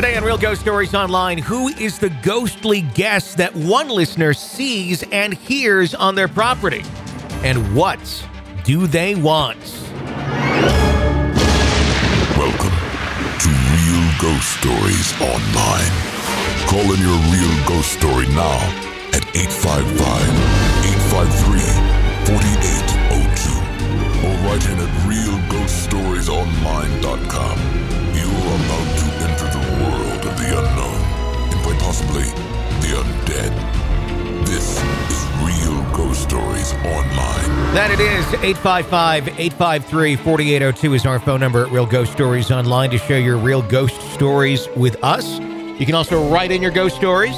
Today on Real Ghost Stories Online, who is the ghostly guest that one listener sees and hears on their property? And what do they want? Welcome to Real Ghost Stories Online. Call in your real ghost story now at 855 853 4802 or write in at realghoststoriesonline.com. the undead. This is Real Ghost Stories Online. That it is 855 853 4802 is our phone number at Real Ghost Stories Online to share your real ghost stories with us. You can also write in your ghost stories.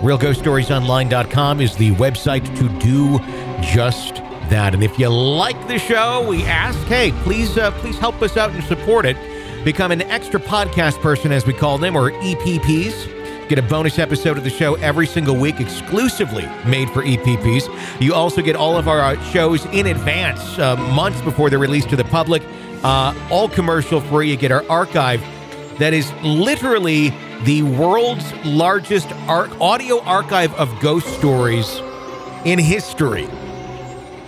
RealGhostStoriesOnline.com is the website to do just that. And if you like the show, we ask, hey, please, uh, please help us out and support it. Become an extra podcast person, as we call them, or EPPs. Get a bonus episode of the show every single week, exclusively made for EPPs. You also get all of our uh, shows in advance, uh, months before they're released to the public, uh, all commercial free. You get our archive that is literally the world's largest ar- audio archive of ghost stories in history.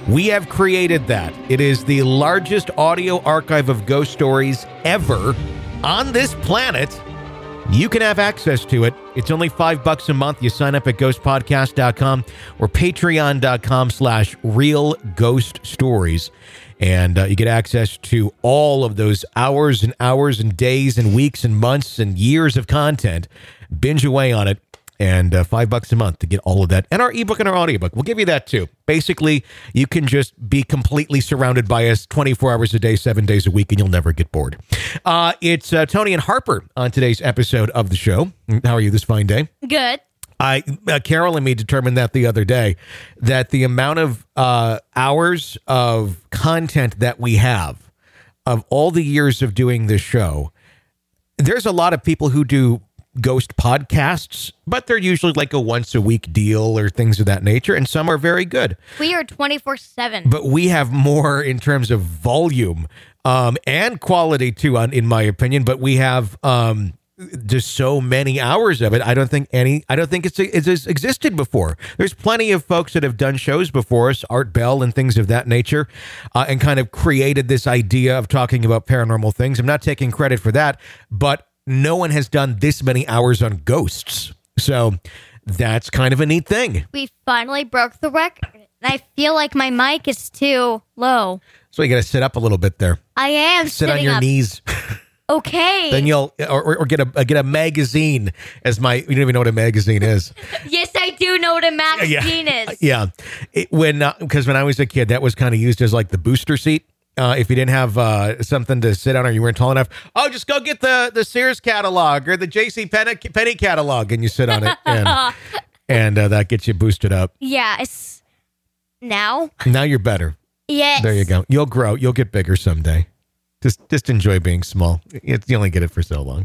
We have created that. It is the largest audio archive of ghost stories ever on this planet. You can have access to it. It's only five bucks a month. You sign up at ghostpodcast.com or patreon.com slash real ghost stories. And uh, you get access to all of those hours and hours and days and weeks and months and years of content. Binge away on it and uh, five bucks a month to get all of that and our ebook and our audiobook. We'll give you that too. Basically you can just be completely surrounded by us 24 hours a day seven days a week and you'll never get bored. Uh, it's uh, tony and harper on today's episode of the show. How are you this fine day? Good. I uh, Carol and me determined that the other day that the amount of uh, hours of content that we have of all the years of doing this show, there's a lot of people who do ghost podcasts, but they're usually like a once a week deal or things of that nature, and some are very good. We are 24 7. But we have more in terms of volume um, and quality too, on, in my opinion. But we have um, just so many hours of it. I don't think any. I don't think it's, it's existed before. There's plenty of folks that have done shows before us, Art Bell and things of that nature, uh, and kind of created this idea of talking about paranormal things. I'm not taking credit for that, but no one has done this many hours on ghosts. So that's kind of a neat thing. We finally broke the record. And I feel like my mic is too low. So you got to sit up a little bit there. I am Sit on your up. knees. Okay. then you'll or, or- get a uh, get a magazine as my you don't even know what a magazine is. yes, I do know what a magazine is. Yeah, it, when uh, because when I was a kid, that was kind of used as like the booster seat. Uh, if you didn't have uh, something to sit on or you weren't tall enough, oh, just go get the the Sears catalog or the J.C. Penney, catalog, and you sit on it, and, and uh, that gets you boosted up. Yeah, it's now. Now you're better. Yes. There you go. You'll grow. You'll get bigger someday. Just just enjoy being small. It's, you only get it for so long.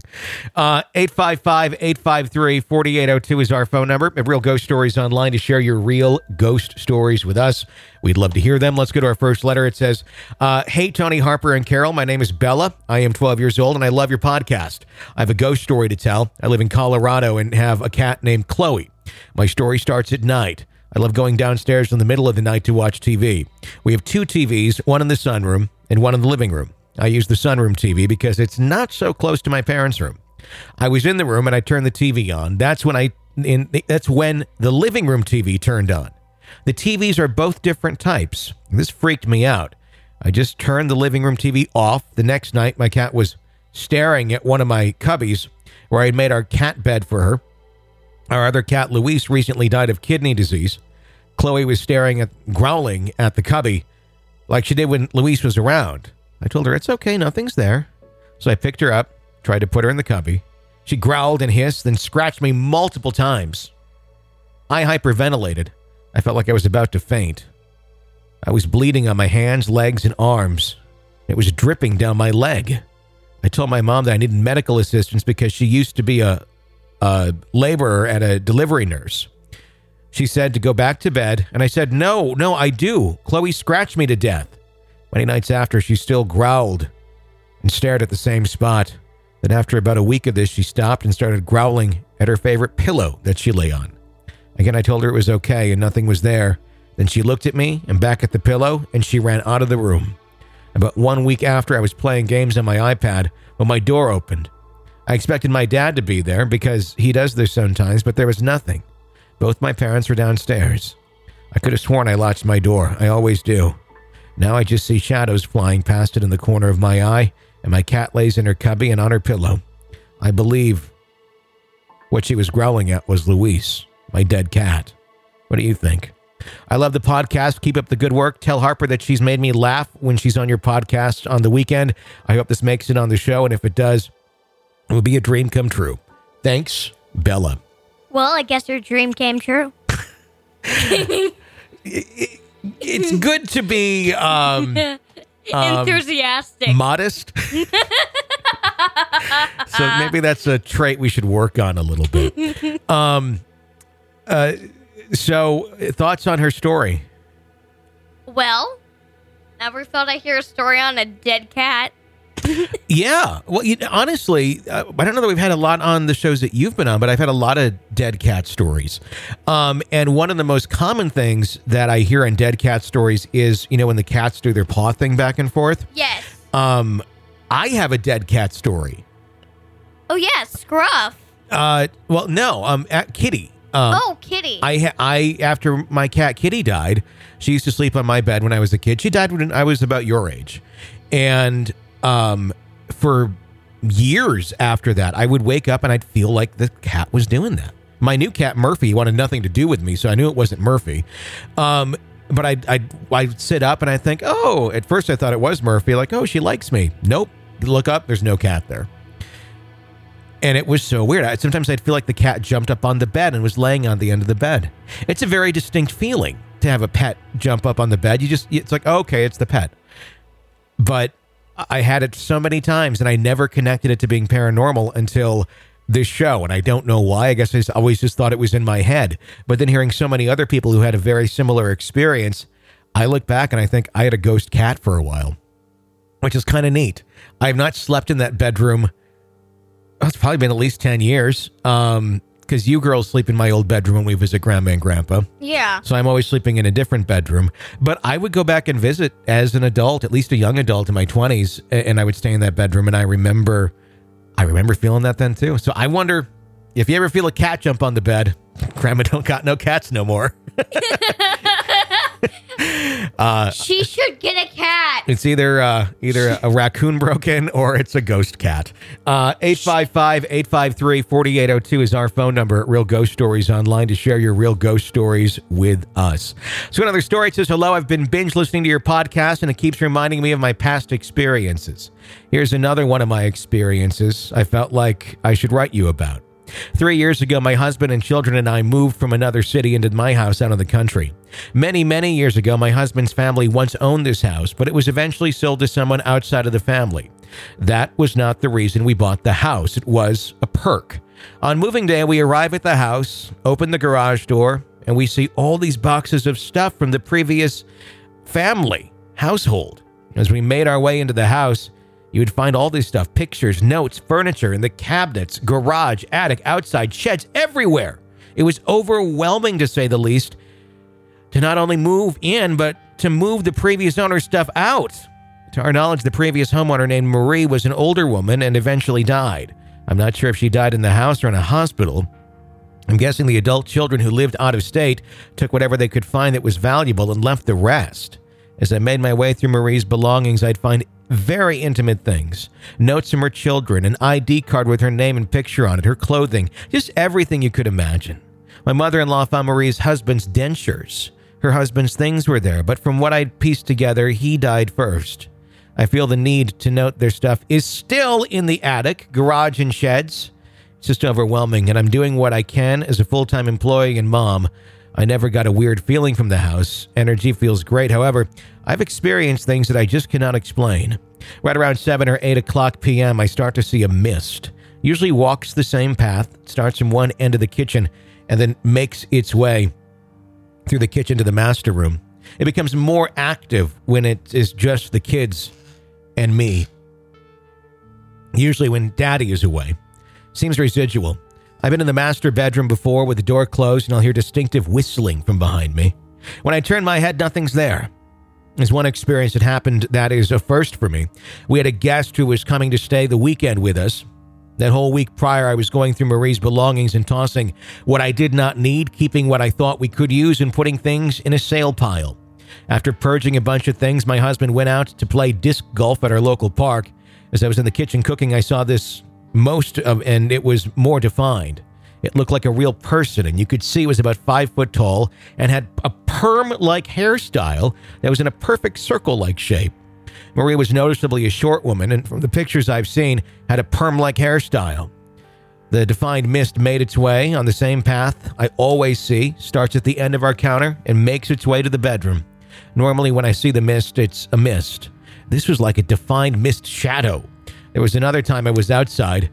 Uh, 855-853-4802 is our phone number. Real Ghost Stories Online to share your real ghost stories with us. We'd love to hear them. Let's go to our first letter. It says, uh, Hey, Tony Harper and Carol. My name is Bella. I am 12 years old and I love your podcast. I have a ghost story to tell. I live in Colorado and have a cat named Chloe. My story starts at night. I love going downstairs in the middle of the night to watch TV. We have two TVs, one in the sunroom and one in the living room. I use the sunroom TV because it's not so close to my parents' room. I was in the room and I turned the TV on. That's when I in that's when the living room TV turned on. The TVs are both different types. This freaked me out. I just turned the living room TV off. The next night my cat was staring at one of my cubbies where I had made our cat bed for her. Our other cat, Luis, recently died of kidney disease. Chloe was staring at, growling at the cubby like she did when Luis was around. I told her, it's okay, nothing's there. So I picked her up, tried to put her in the cubby. She growled and hissed, then scratched me multiple times. I hyperventilated. I felt like I was about to faint. I was bleeding on my hands, legs, and arms. It was dripping down my leg. I told my mom that I needed medical assistance because she used to be a, a laborer at a delivery nurse. She said to go back to bed, and I said, No, no, I do. Chloe scratched me to death. Many nights after, she still growled and stared at the same spot. Then, after about a week of this, she stopped and started growling at her favorite pillow that she lay on. Again, I told her it was okay and nothing was there. Then she looked at me and back at the pillow and she ran out of the room. About one week after, I was playing games on my iPad when my door opened. I expected my dad to be there because he does this sometimes, but there was nothing. Both my parents were downstairs. I could have sworn I latched my door. I always do. Now I just see shadows flying past it in the corner of my eye, and my cat lays in her cubby and on her pillow. I believe what she was growling at was Luis, my dead cat. What do you think? I love the podcast. Keep up the good work. Tell Harper that she's made me laugh when she's on your podcast on the weekend. I hope this makes it on the show, and if it does, it will be a dream come true. Thanks, Bella. Well, I guess your dream came true. It's good to be um, Enthusiastic. modest. so maybe that's a trait we should work on a little bit. Um, uh, so thoughts on her story? well, never thought I'd hear a story on a dead cat. Yeah. Well, you, honestly, uh, I don't know that we've had a lot on the shows that you've been on, but I've had a lot of dead cat stories. Um, and one of the most common things that I hear in dead cat stories is, you know, when the cats do their paw thing back and forth. Yes. Um, I have a dead cat story. Oh, yeah, Scruff. Uh, well, no, um, at Kitty. Um, oh, Kitty. I ha- I after my cat Kitty died, she used to sleep on my bed when I was a kid. She died when I was about your age, and um, for years after that, I would wake up and I'd feel like the cat was doing that. My new cat Murphy wanted nothing to do with me, so I knew it wasn't Murphy. Um, but I'd, I'd I'd sit up and I think, oh, at first I thought it was Murphy, like, oh, she likes me. Nope. Look up, there's no cat there and it was so weird. I, sometimes I'd feel like the cat jumped up on the bed and was laying on the end of the bed. It's a very distinct feeling to have a pet jump up on the bed. You just, it's like, okay, it's the pet. But I had it so many times and I never connected it to being paranormal until this show. And I don't know why. I guess I always just thought it was in my head. But then hearing so many other people who had a very similar experience, I look back and I think I had a ghost cat for a while, which is kind of neat. I have not slept in that bedroom oh, it's probably been at least 10 years. Um, because you girls sleep in my old bedroom when we visit grandma and grandpa. yeah. So I'm always sleeping in a different bedroom. But I would go back and visit as an adult, at least a young adult in my 20s, and I would stay in that bedroom. And I remember, I remember feeling that then too. So I wonder if you ever feel a cat jump on the bed, grandma don't got no cats no more. she should get a cat. It's either uh, either a raccoon broken or it's a ghost cat. Uh, 855-853-4802 is our phone number at Real Ghost Stories Online to share your real ghost stories with us. So another story it says, Hello, I've been binge listening to your podcast and it keeps reminding me of my past experiences. Here's another one of my experiences I felt like I should write you about. Three years ago, my husband and children and I moved from another city into my house out of the country. Many, many years ago, my husband's family once owned this house, but it was eventually sold to someone outside of the family. That was not the reason we bought the house, it was a perk. On moving day, we arrive at the house, open the garage door, and we see all these boxes of stuff from the previous family household. As we made our way into the house, you would find all this stuff pictures, notes, furniture in the cabinets, garage, attic, outside, sheds, everywhere. It was overwhelming to say the least to not only move in, but to move the previous owner's stuff out. To our knowledge, the previous homeowner named Marie was an older woman and eventually died. I'm not sure if she died in the house or in a hospital. I'm guessing the adult children who lived out of state took whatever they could find that was valuable and left the rest. As I made my way through Marie's belongings, I'd find very intimate things notes from her children, an ID card with her name and picture on it, her clothing, just everything you could imagine. My mother in law found Marie's husband's dentures. Her husband's things were there, but from what I'd pieced together, he died first. I feel the need to note their stuff is still in the attic, garage, and sheds. It's just overwhelming, and I'm doing what I can as a full time employee and mom. I never got a weird feeling from the house. Energy feels great. However, I've experienced things that I just cannot explain. Right around 7 or 8 o'clock p.m., I start to see a mist. Usually walks the same path, starts from one end of the kitchen, and then makes its way through the kitchen to the master room. It becomes more active when it is just the kids and me. Usually when daddy is away. Seems residual. I've been in the master bedroom before with the door closed and I'll hear distinctive whistling from behind me. When I turn my head, nothing's there. There's one experience that happened that is a first for me. We had a guest who was coming to stay the weekend with us. That whole week prior, I was going through Marie's belongings and tossing what I did not need, keeping what I thought we could use, and putting things in a sale pile. After purging a bunch of things, my husband went out to play disc golf at our local park. As I was in the kitchen cooking, I saw this most of, and it was more defined. It looked like a real person, and you could see it was about five foot tall and had a perm like hairstyle that was in a perfect circle like shape. Maria was noticeably a short woman, and from the pictures I've seen, had a perm like hairstyle. The defined mist made its way on the same path I always see, starts at the end of our counter, and makes its way to the bedroom. Normally, when I see the mist, it's a mist. This was like a defined mist shadow. There was another time I was outside.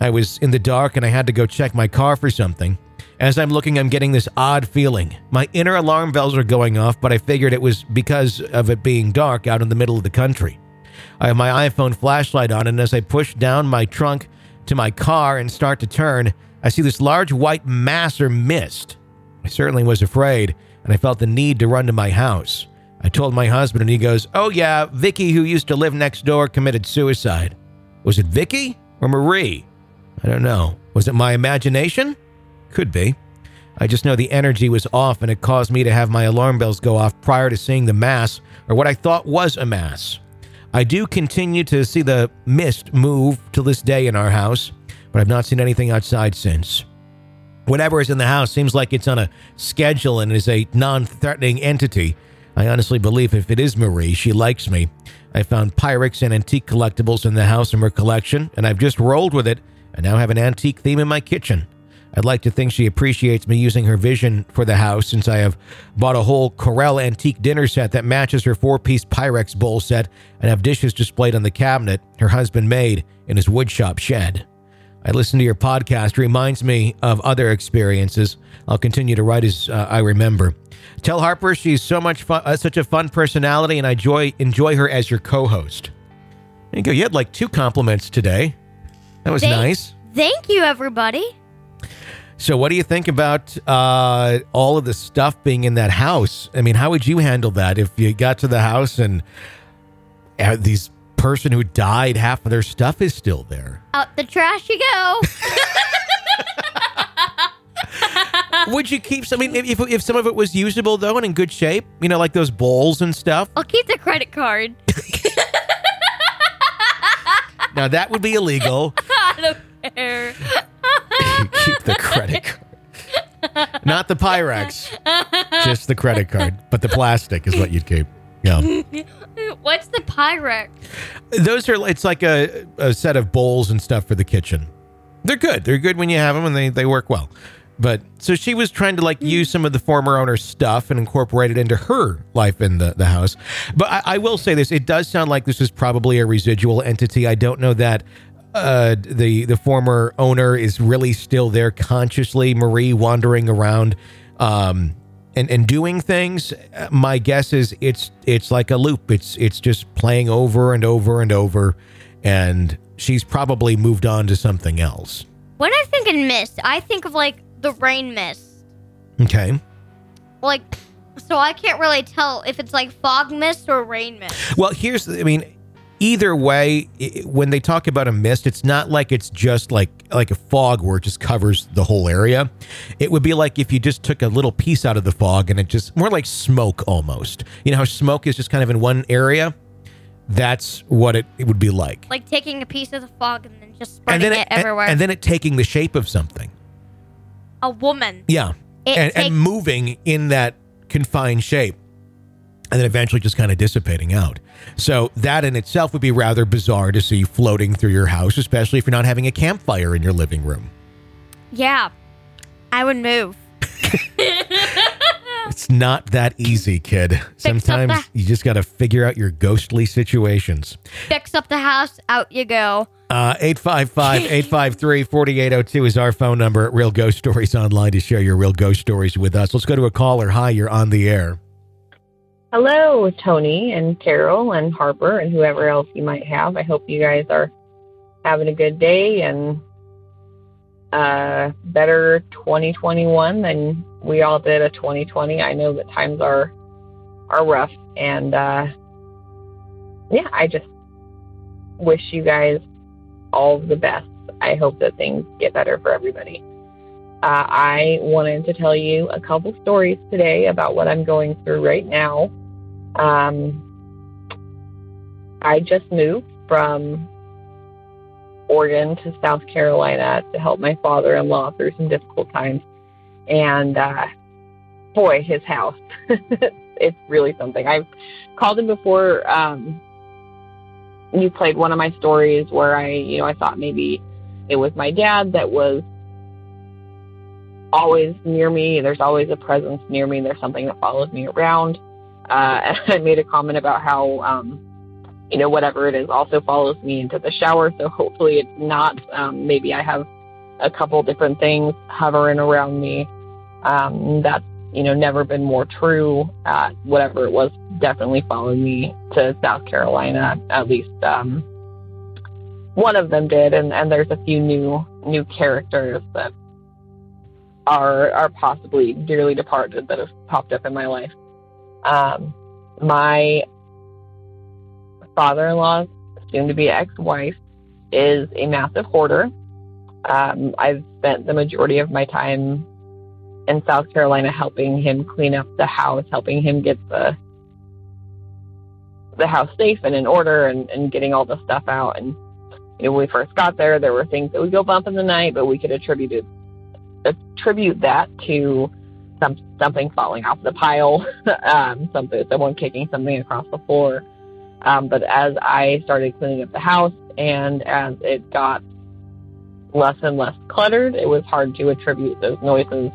I was in the dark and I had to go check my car for something. As I'm looking, I'm getting this odd feeling. My inner alarm bells are going off, but I figured it was because of it being dark out in the middle of the country. I have my iPhone flashlight on, and as I push down my trunk to my car and start to turn, I see this large white mass or mist. I certainly was afraid, and I felt the need to run to my house. I told my husband, and he goes, Oh, yeah, Vicky, who used to live next door, committed suicide. Was it Vicky or Marie? I don't know. Was it my imagination? Could be. I just know the energy was off and it caused me to have my alarm bells go off prior to seeing the mass, or what I thought was a mass. I do continue to see the mist move to this day in our house, but I've not seen anything outside since. Whatever is in the house seems like it's on a schedule and is a non threatening entity. I honestly believe if it is Marie, she likes me. I found Pyrex and antique collectibles in the house from her collection, and I've just rolled with it and now have an antique theme in my kitchen. I'd like to think she appreciates me using her vision for the house since I have bought a whole Corelle antique dinner set that matches her four piece Pyrex bowl set and have dishes displayed on the cabinet her husband made in his woodshop shed. I listen to your podcast, reminds me of other experiences. I'll continue to write as uh, I remember. Tell Harper she's so much fun, uh, such a fun personality, and I enjoy enjoy her as your co-host. There you go. You had like two compliments today. That was Thank- nice. Thank you, everybody. So, what do you think about uh, all of the stuff being in that house? I mean, how would you handle that if you got to the house and uh, these person who died, half of their stuff is still there? Out the trash you go. would you keep some? I mean, if, if some of it was usable though and in good shape, you know, like those bowls and stuff. I'll keep the credit card. Now that would be illegal. I don't care. keep the credit card, not the Pyrex, just the credit card. But the plastic is what you'd keep. Yeah. What's the Pyrex? Those are it's like a, a set of bowls and stuff for the kitchen. They're good. They're good when you have them, and they they work well. But so she was trying to like use some of the former owner's stuff and incorporate it into her life in the, the house. But I, I will say this: it does sound like this is probably a residual entity. I don't know that uh, the the former owner is really still there consciously. Marie wandering around. Um, and, and doing things, my guess is it's it's like a loop. It's it's just playing over and over and over, and she's probably moved on to something else. When I think in mist, I think of like the rain mist. Okay. Like, so I can't really tell if it's like fog mist or rain mist. Well, here's I mean, either way, i when they talk about a mist, it's not like it's just like like a fog where it just covers the whole area. It would be like if you just took a little piece out of the fog and it just more like smoke almost. You know how smoke is just kind of in one area. That's what it, it would be like. Like taking a piece of the fog and then just and spreading then it, everywhere. and then it taking the shape of something. A woman. Yeah. And, take- and moving in that confined shape. And then eventually just kind of dissipating out. So that in itself would be rather bizarre to see floating through your house, especially if you're not having a campfire in your living room. Yeah, I would move. It's not that easy, kid. Sometimes the- you just got to figure out your ghostly situations. Fix up the house. Out you go. Uh, 855 853 4802 is our phone number at Real Ghost Stories Online to share your real ghost stories with us. Let's go to a caller. Hi, you're on the air. Hello, Tony and Carol and Harper and whoever else you might have. I hope you guys are having a good day and uh, better 2021 than we all did a 2020. I know that times are are rough, and uh, yeah, I just wish you guys all the best. I hope that things get better for everybody. Uh, I wanted to tell you a couple stories today about what I'm going through right now. Um, I just moved from Oregon to South Carolina to help my father in law through some difficult times. And uh, boy, his house, it's really something. I've called him before. Um, you played one of my stories where I, you know, I thought maybe it was my dad that was always near me. There's always a presence near me. There's something that follows me around. Uh, and I made a comment about how, um, you know, whatever it is also follows me into the shower. So hopefully it's not. Um, maybe I have a couple different things hovering around me. Um, that's, you know, never been more true. Uh, whatever it was definitely followed me to South Carolina. At least um, one of them did. And, and there's a few new new characters that are are possibly dearly departed that have popped up in my life. Um, my father-in-law's soon-to-be ex-wife is a massive hoarder. Um, I've spent the majority of my time in South Carolina helping him clean up the house, helping him get the the house safe and in order, and, and getting all the stuff out. And you know, when we first got there, there were things that would go bump in the night, but we could attribute it attribute that to some something falling off the pile, um, something someone kicking something across the floor. Um, but as I started cleaning up the house and as it got less and less cluttered, it was hard to attribute those noises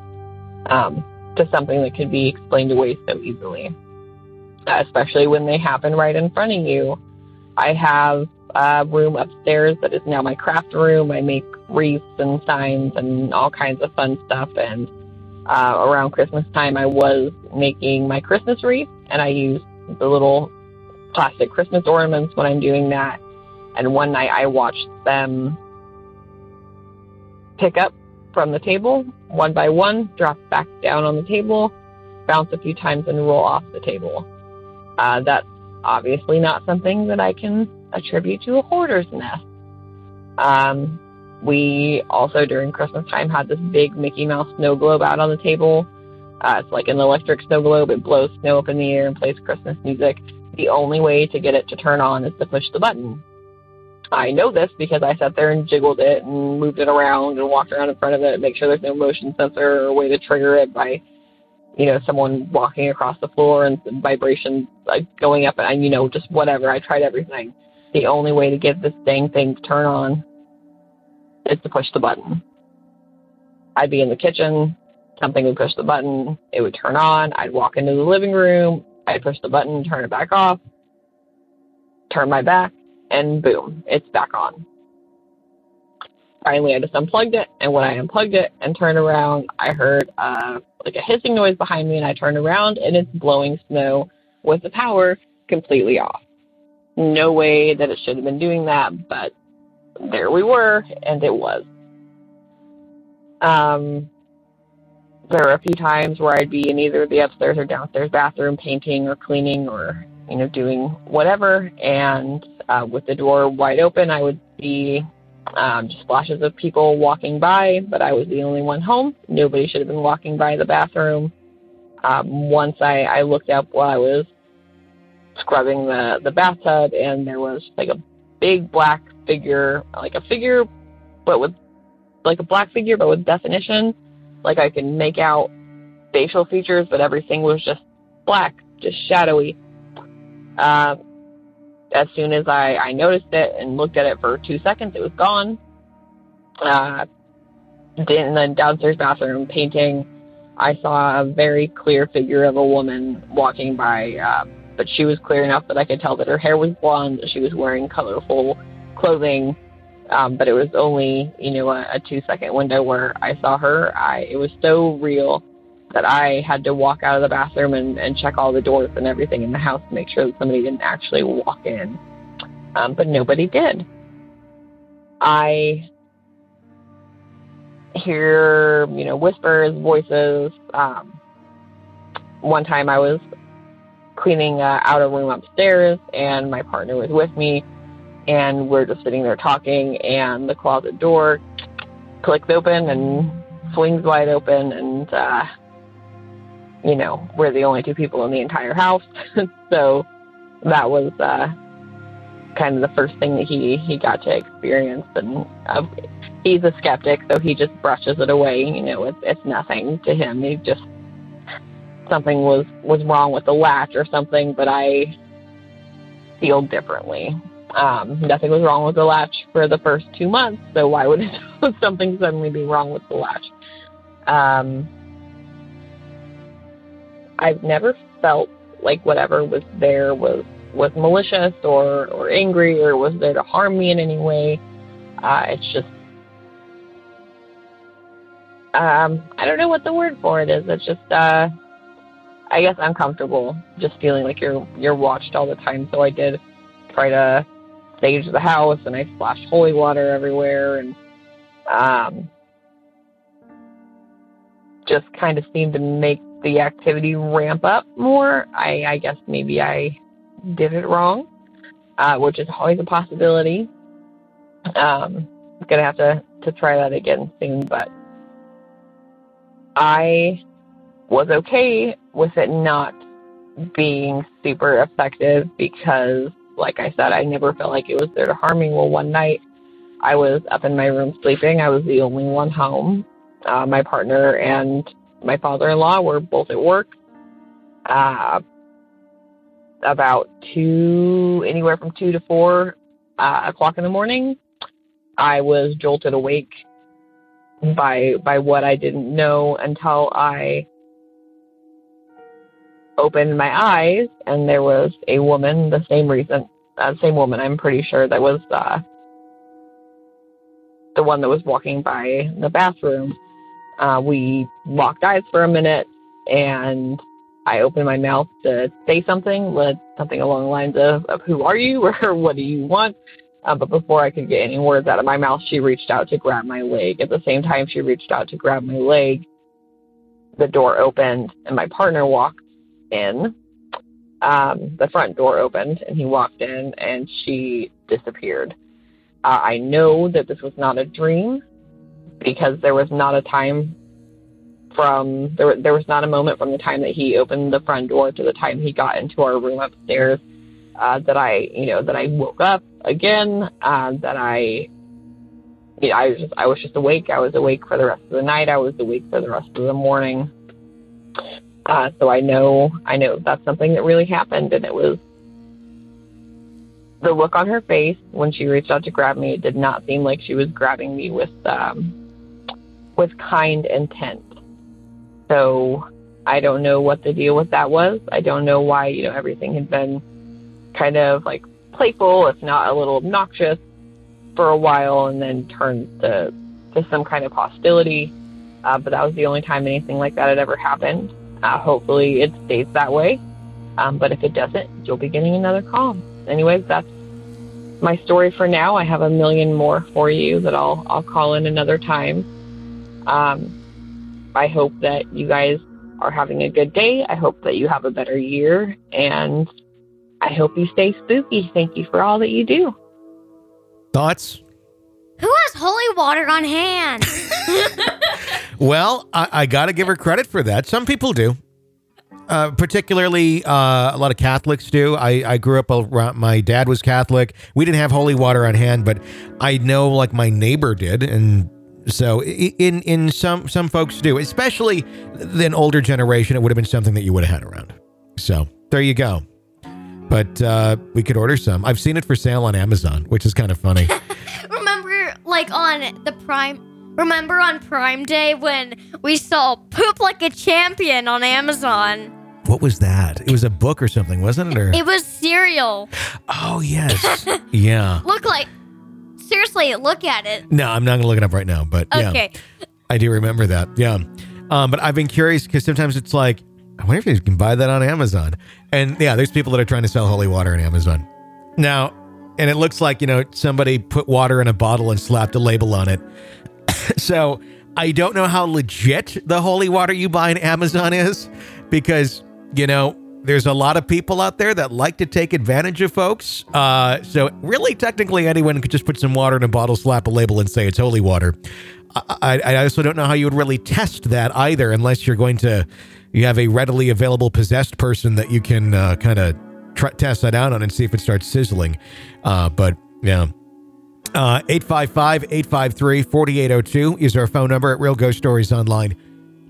um, to something that could be explained away so easily, especially when they happen right in front of you. I have a room upstairs that is now my craft room. I make wreaths and signs and all kinds of fun stuff. And uh, around Christmas time, I was making my Christmas wreath, and I use the little plastic Christmas ornaments when I'm doing that. And one night, I watched them pick up from the table one by one, drop back down on the table, bounce a few times, and roll off the table. Uh, that's obviously not something that I can attribute to a hoarder's nest. Um, we also during Christmas time had this big Mickey Mouse snow globe out on the table. Uh, it's like an electric snow globe. It blows snow up in the air and plays Christmas music. The only way to get it to turn on is to push the button. I know this because I sat there and jiggled it and moved it around and walked around in front of it, make sure there's no motion sensor or way to trigger it by, you know, someone walking across the floor and some vibration like going up and you know just whatever. I tried everything. The only way to get this dang thing to turn on is to push the button. I'd be in the kitchen, something would push the button, it would turn on. I'd walk into the living room, I'd push the button, turn it back off, turn my back, and boom, it's back on. Finally, I just unplugged it, and when I unplugged it and turned around, I heard uh, like a hissing noise behind me, and I turned around, and it's blowing snow with the power completely off. No way that it should have been doing that, but there we were, and it was. Um, there were a few times where I'd be in either the upstairs or downstairs bathroom painting or cleaning or, you know, doing whatever. And uh, with the door wide open, I would see um, just flashes of people walking by, but I was the only one home. Nobody should have been walking by the bathroom. Um, once I, I looked up while I was scrubbing the, the bathtub, and there was like a big black figure, like a figure, but with like a black figure, but with definition. Like I could make out facial features, but everything was just black, just shadowy. Uh, as soon as I, I noticed it and looked at it for two seconds, it was gone. Uh, in the downstairs bathroom painting, I saw a very clear figure of a woman walking by, uh, but she was clear enough that I could tell that her hair was blonde. She was wearing colorful clothing, um, but it was only you know a, a two second window where I saw her. I it was so real that I had to walk out of the bathroom and, and check all the doors and everything in the house to make sure that somebody didn't actually walk in. Um, but nobody did. I hear, you know, whispers, voices. Um, one time I was cleaning uh, out a room upstairs and my partner was with me and we're just sitting there talking and the closet door clicks open and swings wide open and uh you know we're the only two people in the entire house. So that was uh kind of the first thing that he he got to experience. And uh, he's a skeptic so he just brushes it away. You know it's it's nothing to him. He just something was was wrong with the latch or something but i feel differently. Um, nothing was wrong with the latch for the first two months, so why would something suddenly be wrong with the latch? Um, I've never felt like whatever was there was was malicious or or angry or was there to harm me in any way. Uh, it's just um, I don't know what the word for it is. It's just uh, I guess uncomfortable, just feeling like you're you're watched all the time. So I did try to stage the house and I splashed holy water everywhere and um, just kind of seemed to make the activity ramp up more. I, I guess maybe I did it wrong, uh, which is always a possibility. Um, I'm gonna have to to try that again soon, but I was okay with it not being super effective because like I said, I never felt like it was there to harm me. Well, one night I was up in my room sleeping. I was the only one home. Uh, my partner and my father-in-law were both at work. Uh, about two, anywhere from two to four uh, o'clock in the morning, I was jolted awake by by what I didn't know until I opened my eyes and there was a woman, the same reason, uh, same woman, I'm pretty sure that was uh, the one that was walking by the bathroom. Uh, we locked eyes for a minute and I opened my mouth to say something, something along the lines of, of "Who are you?" or "What do you want?" Uh, but before I could get any words out of my mouth, she reached out to grab my leg. At the same time, she reached out to grab my leg. The door opened, and my partner walked in. Um, the front door opened and he walked in and she disappeared. Uh, I know that this was not a dream because there was not a time from there. There was not a moment from the time that he opened the front door to the time he got into our room upstairs uh, that I, you know, that I woke up again. Uh, that I, you know, I was just I was just awake. I was awake for the rest of the night. I was awake for the rest of the morning. Uh, so I know I know that's something that really happened, and it was the look on her face when she reached out to grab me, it did not seem like she was grabbing me with um, with kind intent. So I don't know what the deal with that was. I don't know why you know everything had been kind of like playful, if not a little obnoxious, for a while, and then turned to to some kind of hostility. Uh, but that was the only time anything like that had ever happened. Uh, hopefully, it stays that way. Um, but if it doesn't, you'll be getting another call. Anyways, that's my story for now. I have a million more for you that I'll I'll call in another time. Um, I hope that you guys are having a good day. I hope that you have a better year, and I hope you stay spooky. Thank you for all that you do. Thoughts? Who has holy water on hand? Well, I, I got to give her credit for that. Some people do. Uh, particularly, uh, a lot of Catholics do. I, I grew up around, my dad was Catholic. We didn't have holy water on hand, but I know like my neighbor did. And so in, in some, some folks do, especially the older generation, it would have been something that you would have had around. So there you go. But uh, we could order some. I've seen it for sale on Amazon, which is kind of funny. Remember, like on the Prime. Remember on Prime Day when we saw "Poop Like a Champion" on Amazon? what was that? It was a book or something, wasn't it? Or It was cereal. oh yes, yeah. Look like seriously, look at it. No, I'm not gonna look it up right now, but yeah, Okay. I do remember that. Yeah, um, but I've been curious because sometimes it's like, I wonder if you can buy that on Amazon. And yeah, there's people that are trying to sell holy water on Amazon now, and it looks like you know somebody put water in a bottle and slapped a label on it. so I don't know how legit the holy water you buy on Amazon is because you know there's a lot of people out there that like to take advantage of folks. Uh, so really, technically, anyone could just put some water in a bottle, slap a label, and say it's holy water. I, I, also don't know how you would really test that either, unless you're going to you have a readily available possessed person that you can uh, kind of tr- test that out on and see if it starts sizzling. Uh, but yeah. Uh, 855 853 4802 is our phone number at Real Ghost Stories Online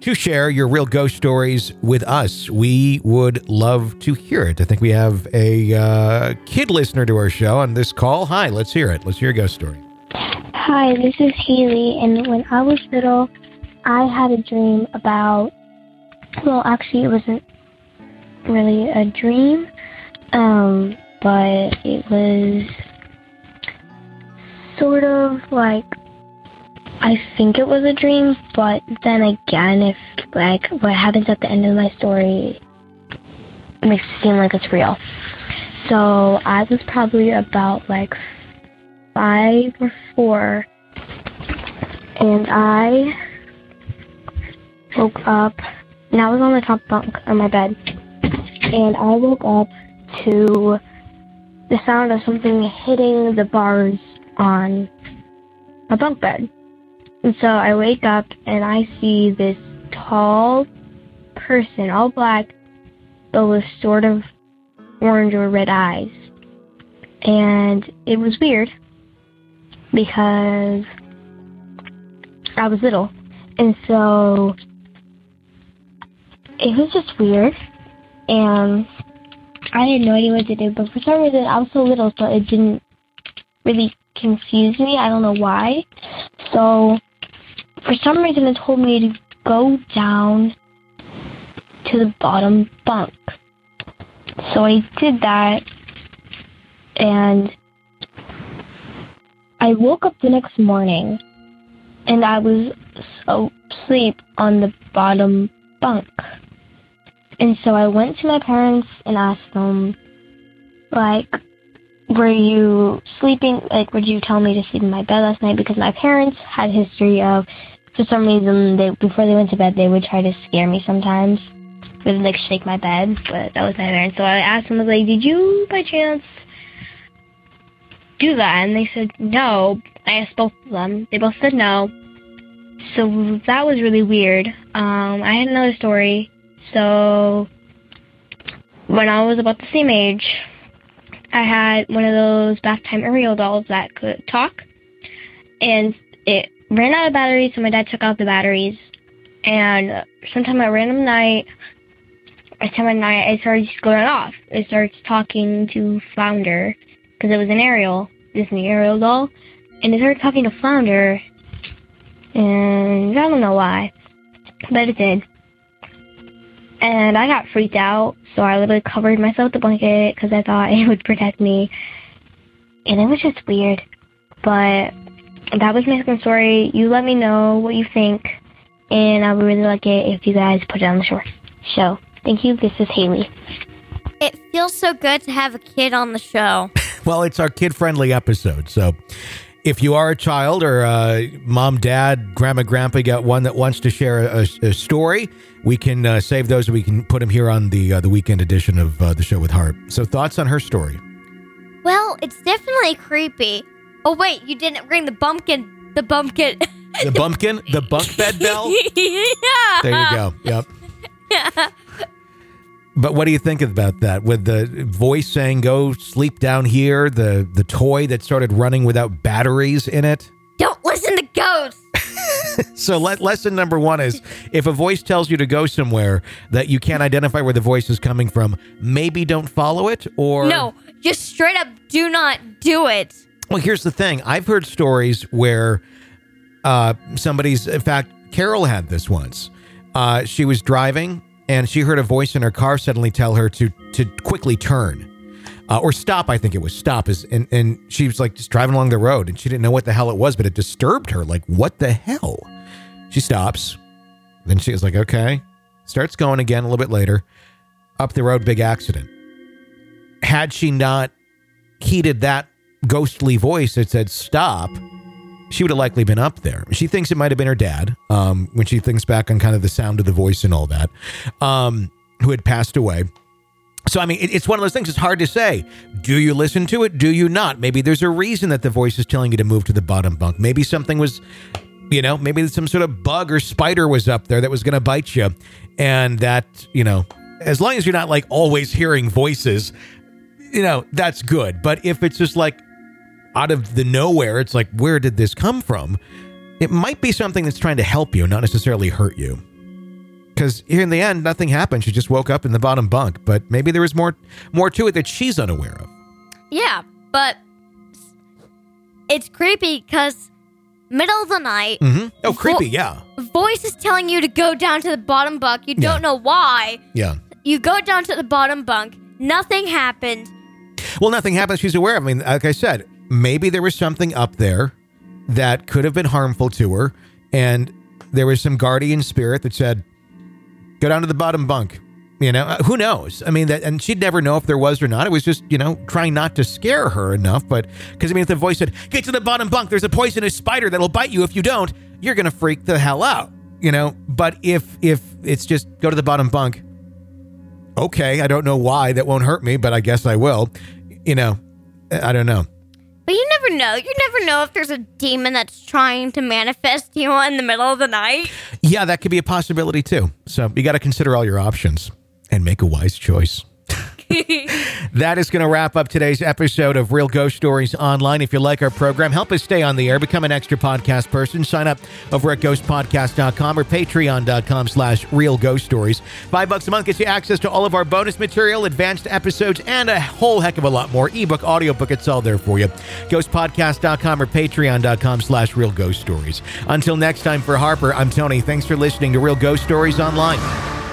to share your real ghost stories with us. We would love to hear it. I think we have a uh, kid listener to our show on this call. Hi, let's hear it. Let's hear your ghost story. Hi, this is Haley, and when I was little, I had a dream about. Well, actually, it wasn't really a dream, um, but it was sort of like I think it was a dream, but then again, if like what happens at the end of my story makes it seem like it's real. So I was probably about like five or four, and I woke up, and I was on the top bunk on my bed, and I woke up to the sound of something hitting the bars on a bunk bed. And so I wake up and I see this tall person, all black, but with sort of orange or red eyes. And it was weird because I was little. And so it was just weird. And I had no idea what to do. But for some reason, I was so little, so it didn't really confuse me. I don't know why. So for some reason, it told me to go down to the bottom bunk. So I did that, and I woke up the next morning, and I was asleep on the bottom bunk. And so I went to my parents and asked them, like, were you sleeping, like, would you tell me to sleep in my bed last night? Because my parents had history of, for some reason, they before they went to bed, they would try to scare me sometimes. They would, like, shake my bed, but that was my parents. So I asked them, I was like, did you, by chance, do that? And they said, no. I asked both of them. They both said no. So that was really weird. Um, I had another story. So when I was about the same age, I had one of those bath time Ariel dolls that could talk, and it ran out of batteries. So my dad took out the batteries, and sometime at random night, at time at night, it started just going off. It starts talking to Flounder because it was an Ariel, Disney Ariel doll, and it started talking to Flounder, and I don't know why, but it did. And I got freaked out, so I literally covered myself with a blanket because I thought it would protect me. And it was just weird. But that was my second story. You let me know what you think, and I would really like it if you guys put it on the show. So, Thank you. This is Haley. It feels so good to have a kid on the show. Well, it's our kid friendly episode. So if you are a child or uh, mom, dad, grandma, grandpa got one that wants to share a, a story, we can uh, save those we can put them here on the uh, the weekend edition of uh, the show with Harp. So thoughts on her story? Well, it's definitely creepy. Oh wait, you didn't ring the bumpkin. The bumpkin. The bumpkin, the bunk bed bell. yeah. There you go. Yep. Yeah. But what do you think about that? With the voice saying "Go sleep down here," the the toy that started running without batteries in it. Don't listen to ghosts. So le- lesson number one is if a voice tells you to go somewhere that you can't identify where the voice is coming from, maybe don't follow it. Or No, just straight up do not do it. Well, here's the thing. I've heard stories where uh, somebody's, in fact, Carol had this once. Uh, she was driving and she heard a voice in her car suddenly tell her to to quickly turn uh, or stop. I think it was stop. Is and and she was like just driving along the road and she didn't know what the hell it was, but it disturbed her. Like what the hell? She stops. Then she was like, okay. Starts going again a little bit later. Up the road, big accident. Had she not heeded that ghostly voice that said stop, she would have likely been up there. She thinks it might have been her dad um, when she thinks back on kind of the sound of the voice and all that, um, who had passed away. So, I mean, it, it's one of those things. It's hard to say. Do you listen to it? Do you not? Maybe there's a reason that the voice is telling you to move to the bottom bunk. Maybe something was, you know, maybe some sort of bug or spider was up there that was going to bite you. And that, you know, as long as you're not like always hearing voices, you know, that's good. But if it's just like out of the nowhere, it's like, where did this come from? It might be something that's trying to help you, not necessarily hurt you. Because here in the end, nothing happened. She just woke up in the bottom bunk. But maybe there was more, more to it that she's unaware of. Yeah, but it's creepy because middle of the night, Mm-hmm. Oh, Vo- creepy. Yeah, voice is telling you to go down to the bottom bunk. You don't know why. yeah. You go down to the bottom bunk. Nothing happened. Well, nothing happened. She's aware. I mean, like I said, maybe there was something up there that could have been harmful to her, and there was some guardian spirit that said, "Go down to the bottom bunk." You know, Uh, who knows? I mean, that, and she'd never know if there was or not. It was just, you know, trying not to scare her enough. But because I mean, if the voice said, "Get to the bottom bunk," there's a poisonous spider that'll bite you if you don't. You're gonna freak the hell out. You know. But if if it's just go to the bottom bunk, okay, I don't know why that won't hurt me, but I guess I will. You know, I don't know. Know. You never know if there's a demon that's trying to manifest you in the middle of the night. Yeah, that could be a possibility too. So you got to consider all your options and make a wise choice. that is going to wrap up today's episode of Real Ghost Stories Online. If you like our program, help us stay on the air. Become an extra podcast person. Sign up over at ghostpodcast.com or patreon.com slash real ghost stories. Five bucks a month gets you access to all of our bonus material, advanced episodes, and a whole heck of a lot more. Ebook, audiobook, it's all there for you. Ghostpodcast.com or patreon.com slash real ghost stories. Until next time for Harper, I'm Tony. Thanks for listening to Real Ghost Stories Online.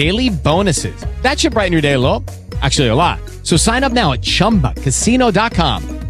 daily bonuses. That should brighten your day a little. Actually, a lot. So sign up now at chumbacasino.com.